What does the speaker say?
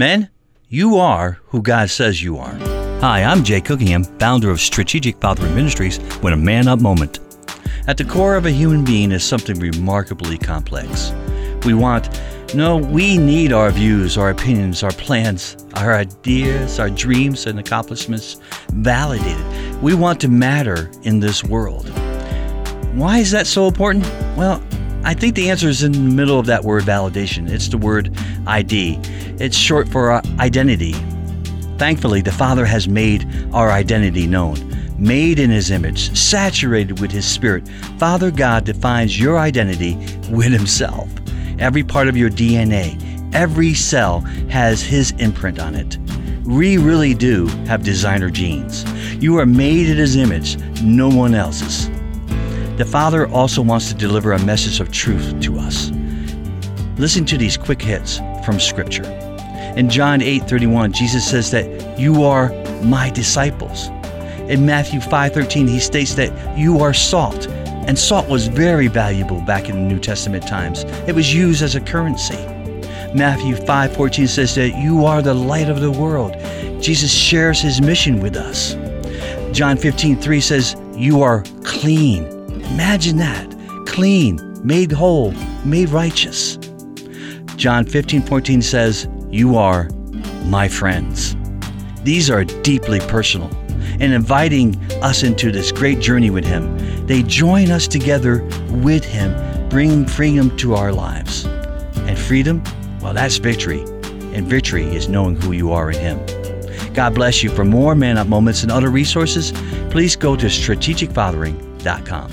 Men, you are who God says you are. Hi, I'm Jay Cookingham, founder of Strategic Fathering Ministries with a Man Up Moment. At the core of a human being is something remarkably complex. We want, no, we need our views, our opinions, our plans, our ideas, our dreams and accomplishments validated. We want to matter in this world. Why is that so important? Well, I think the answer is in the middle of that word validation. It's the word ID. It's short for uh, identity. Thankfully, the Father has made our identity known. Made in His image, saturated with His Spirit, Father God defines your identity with Himself. Every part of your DNA, every cell has His imprint on it. We really do have designer genes. You are made in His image, no one else's. The Father also wants to deliver a message of truth to us. Listen to these quick hits from Scripture. In John 8:31, Jesus says that you are my disciples. In Matthew 5:13, he states that you are salt, and salt was very valuable back in the New Testament times. It was used as a currency. Matthew 5:14 says that you are the light of the world. Jesus shares his mission with us. John 15:3 says you are clean. Imagine that. Clean, made whole, made righteous. John 15:14 says, "You are my friends." These are deeply personal and inviting us into this great journey with him. They join us together with him, bringing freedom to our lives. And freedom, well, that's victory. And victory is knowing who you are in him. God bless you. For more Man Up moments and other resources, please go to strategicfathering.com.